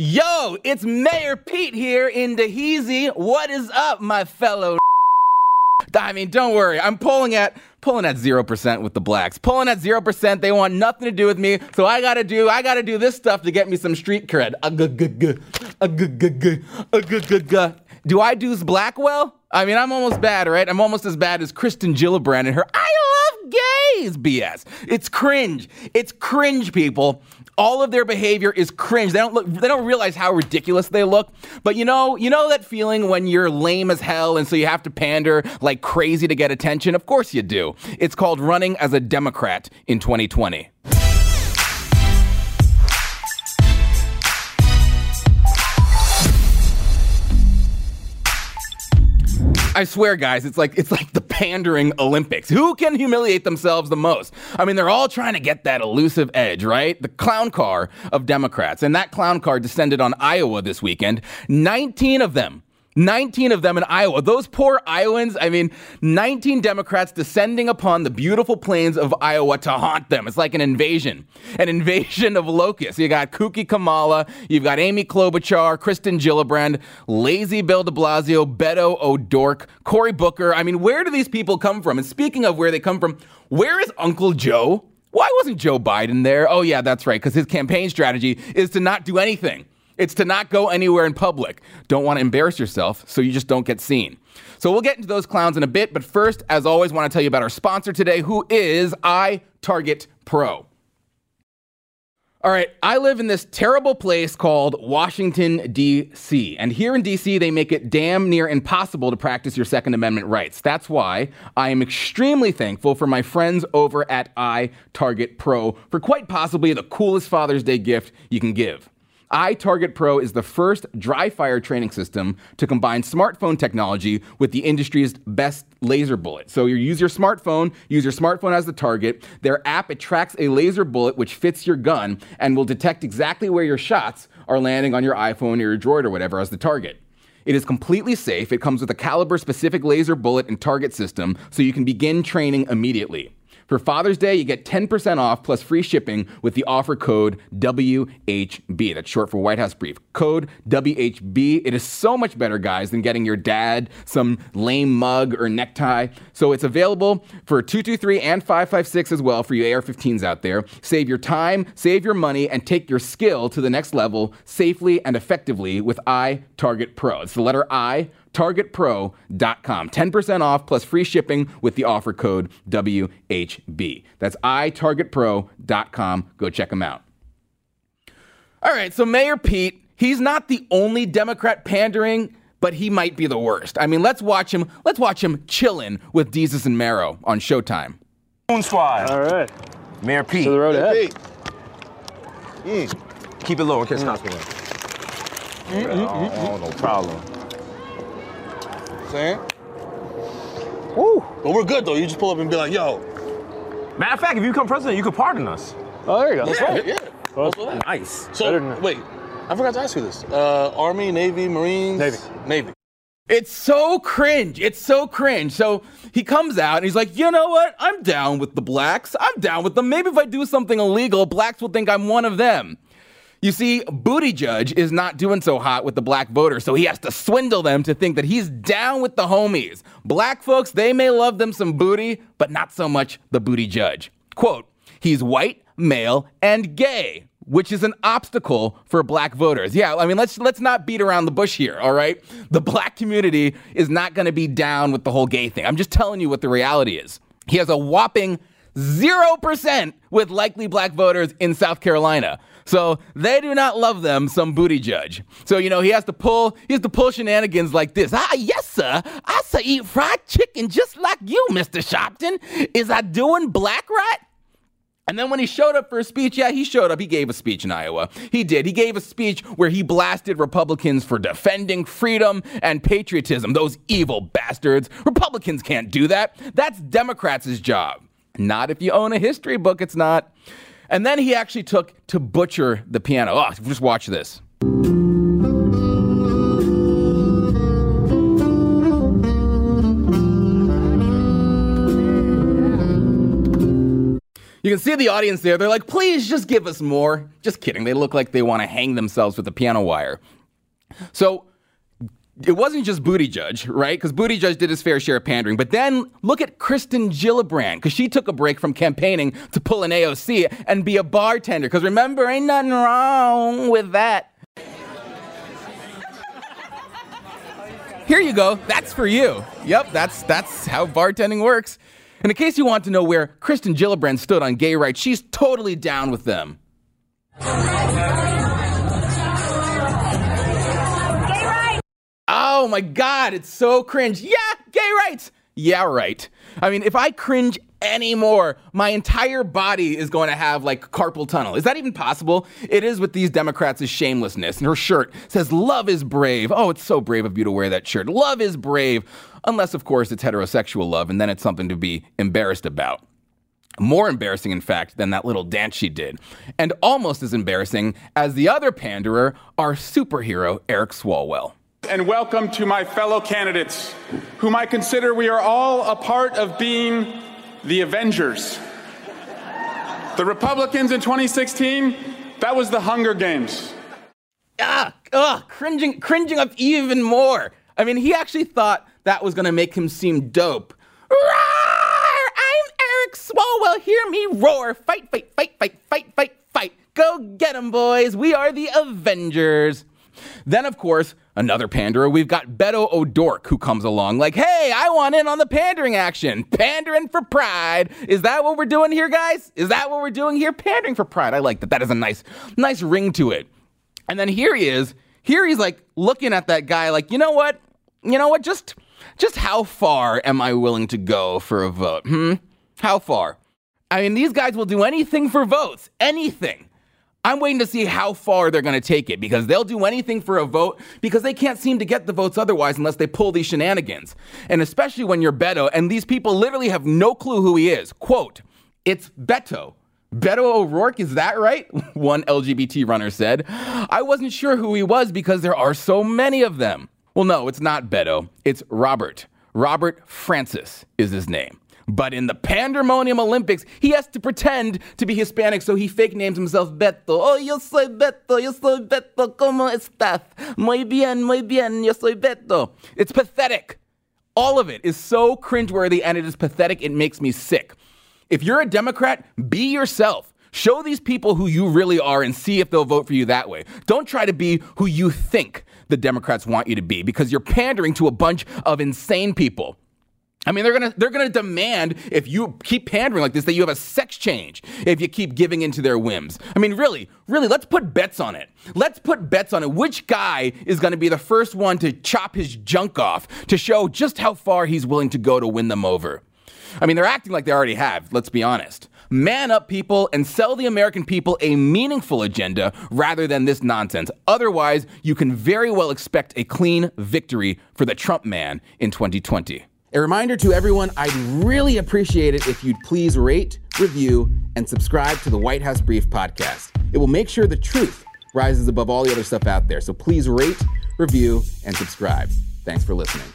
Yo, it's Mayor Pete here in Daheezy. What is up, my fellow? I mean, don't worry. I'm pulling at pulling at zero percent with the blacks. Pulling at zero percent. They want nothing to do with me. So I gotta do I gotta do this stuff to get me some street cred. A good good good. A good good good. A good good good. Do I do Blackwell? I mean, I'm almost bad, right? I'm almost as bad as Kirsten Gillibrand and her I love gays BS. It's cringe. It's cringe, people all of their behavior is cringe. They don't look, they don't realize how ridiculous they look. But you know, you know that feeling when you're lame as hell and so you have to pander like crazy to get attention? Of course you do. It's called running as a Democrat in 2020. I swear, guys, it's like it's like the pandering Olympics. Who can humiliate themselves the most? I mean, they're all trying to get that elusive edge, right? The clown car of Democrats, and that clown car descended on Iowa this weekend. 19 of them 19 of them in Iowa. Those poor Iowans, I mean, 19 Democrats descending upon the beautiful plains of Iowa to haunt them. It's like an invasion, an invasion of locusts. You got Kuki Kamala, you've got Amy Klobuchar, Kirsten Gillibrand, lazy Bill de Blasio, Beto O'Rourke, Cory Booker. I mean, where do these people come from? And speaking of where they come from, where is Uncle Joe? Why wasn't Joe Biden there? Oh, yeah, that's right, because his campaign strategy is to not do anything. It's to not go anywhere in public. Don't want to embarrass yourself, so you just don't get seen. So we'll get into those clowns in a bit, but first, as always, want to tell you about our sponsor today, who is iTarget Pro. All right, I live in this terrible place called Washington, D.C. And here in D.C., they make it damn near impossible to practice your Second Amendment rights. That's why I am extremely thankful for my friends over at iTarget Pro for quite possibly the coolest Father's Day gift you can give iTarget Pro is the first dry fire training system to combine smartphone technology with the industry's best laser bullet. So you use your smartphone, use your smartphone as the target. Their app it tracks a laser bullet which fits your gun and will detect exactly where your shots are landing on your iPhone or your Droid or whatever as the target. It is completely safe. It comes with a caliber specific laser bullet and target system so you can begin training immediately. For Father's Day, you get 10% off plus free shipping with the offer code WHB. That's short for White House Brief. Code WHB. It is so much better, guys, than getting your dad some lame mug or necktie. So it's available for 223 and 556 as well for you AR 15s out there. Save your time, save your money, and take your skill to the next level safely and effectively with iTarget Pro. It's the letter I targetpro.com. 10% off plus free shipping with the offer code WHB. That's itargetpro.com. Go check them out. All right, so Mayor Pete, he's not the only Democrat pandering, but he might be the worst. I mean, let's watch him. Let's watch him chilling with Desus and Mero on Showtime. Moon Squad. All right. Mayor Pete. To the road ahead. Mm. Keep it low in case mm. cops come in. Mm-hmm. Oh, no problem saying? Woo. But we're good though. You just pull up and be like, yo. Matter of fact, if you become president, you could pardon us. Oh, there you go. That's right. Yeah. Well, nice. So wait, I forgot to ask you this. Uh, Army, Navy, Marines. Navy. Navy. It's so cringe. It's so cringe. So he comes out and he's like, you know what? I'm down with the blacks. I'm down with them. Maybe if I do something illegal, blacks will think I'm one of them. You see, Booty Judge is not doing so hot with the black voters, so he has to swindle them to think that he's down with the homies. Black folks, they may love them some booty, but not so much the booty judge. Quote, he's white, male, and gay which is an obstacle for black voters. Yeah, I mean, let's let's not beat around the bush here, all right? The black community is not going to be down with the whole gay thing. I'm just telling you what the reality is. He has a whopping 0% with likely black voters in South Carolina. So they do not love them some booty judge. So you know he has to pull he has to pull shenanigans like this. Ah yes sir, I say eat fried chicken just like you, Mr. Sharpton. Is I doing black right? And then when he showed up for a speech, yeah, he showed up. He gave a speech in Iowa. He did. He gave a speech where he blasted Republicans for defending freedom and patriotism. Those evil bastards. Republicans can't do that. That's Democrats' job. Not if you own a history book, it's not. And then he actually took to butcher the piano. Oh, just watch this. You can see the audience there. They're like, please just give us more. Just kidding. They look like they want to hang themselves with the piano wire. So it wasn't just Booty Judge, right? Because Booty Judge did his fair share of pandering. But then look at Kirsten Gillibrand, because she took a break from campaigning to pull an AOC and be a bartender. Because remember, ain't nothing wrong with that. Here you go. That's for you. Yep, that's that's how bartending works. And in case you want to know where Kirsten Gillibrand stood on gay rights, she's totally down with them. Oh my God, it's so cringe. Yeah, gay rights. Yeah, right. I mean, if I cringe anymore, my entire body is going to have like carpal tunnel. Is that even possible? It is with these Democrats' shamelessness. And her shirt says, Love is brave. Oh, it's so brave of you to wear that shirt. Love is brave. Unless, of course, it's heterosexual love, and then it's something to be embarrassed about. More embarrassing, in fact, than that little dance she did. And almost as embarrassing as the other panderer, our superhero, Eric Swalwell and welcome to my fellow candidates, whom I consider we are all a part of being the Avengers. The Republicans in 2016, that was the Hunger Games. Ah, ugh, cringing, cringing up even more. I mean, he actually thought that was going to make him seem dope. Roar! I'm Eric Swalwell. Hear me roar. Fight, fight, fight, fight, fight, fight, fight. Go get 'em, boys. We are the Avengers. Then, of course, another panderer, we've got Beto O'Dork who comes along like, hey, I want in on the pandering action. Pandering for pride. Is that what we're doing here, guys? Is that what we're doing here? Pandering for pride. I like that. That is a nice, nice ring to it. And then here he is. Here he's like looking at that guy like, you know what? You know what? Just, just how far am I willing to go for a vote? Hmm? How far? I mean, these guys will do anything for votes. Anything. I'm waiting to see how far they're going to take it because they'll do anything for a vote because they can't seem to get the votes otherwise unless they pull these shenanigans. And especially when you're Beto and these people literally have no clue who he is. Quote, it's Beto. Beto O'Rourke, is that right? One LGBT runner said. I wasn't sure who he was because there are so many of them. Well, no, it's not Beto. It's Robert. Robert Francis is his name. But in the Pandemonium Olympics, he has to pretend to be Hispanic, so he fake names himself Beto. Oh, yo soy Beto, yo soy Beto, ¿cómo estás? Muy bien, muy bien, yo soy Beto. It's pathetic. All of it is so cringeworthy and it is pathetic, it makes me sick. If you're a Democrat, be yourself. Show these people who you really are and see if they'll vote for you that way. Don't try to be who you think the Democrats want you to be because you're pandering to a bunch of insane people. I mean, they're gonna they're gonna demand if you keep pandering like this that you have a sex change. If you keep giving into their whims. I mean, really, really, let's put bets on it. Let's put bets on it. Which guy is gonna be the first one to chop his junk off to show just how far he's willing to go to win them over? I mean, they're acting like they already have. Let's be honest. Man up, people, and sell the American people a meaningful agenda rather than this nonsense. Otherwise, you can very well expect a clean victory for the Trump man in 2020. A reminder to everyone I'd really appreciate it if you'd please rate, review, and subscribe to the White House Brief podcast. It will make sure the truth rises above all the other stuff out there. So please rate, review, and subscribe. Thanks for listening.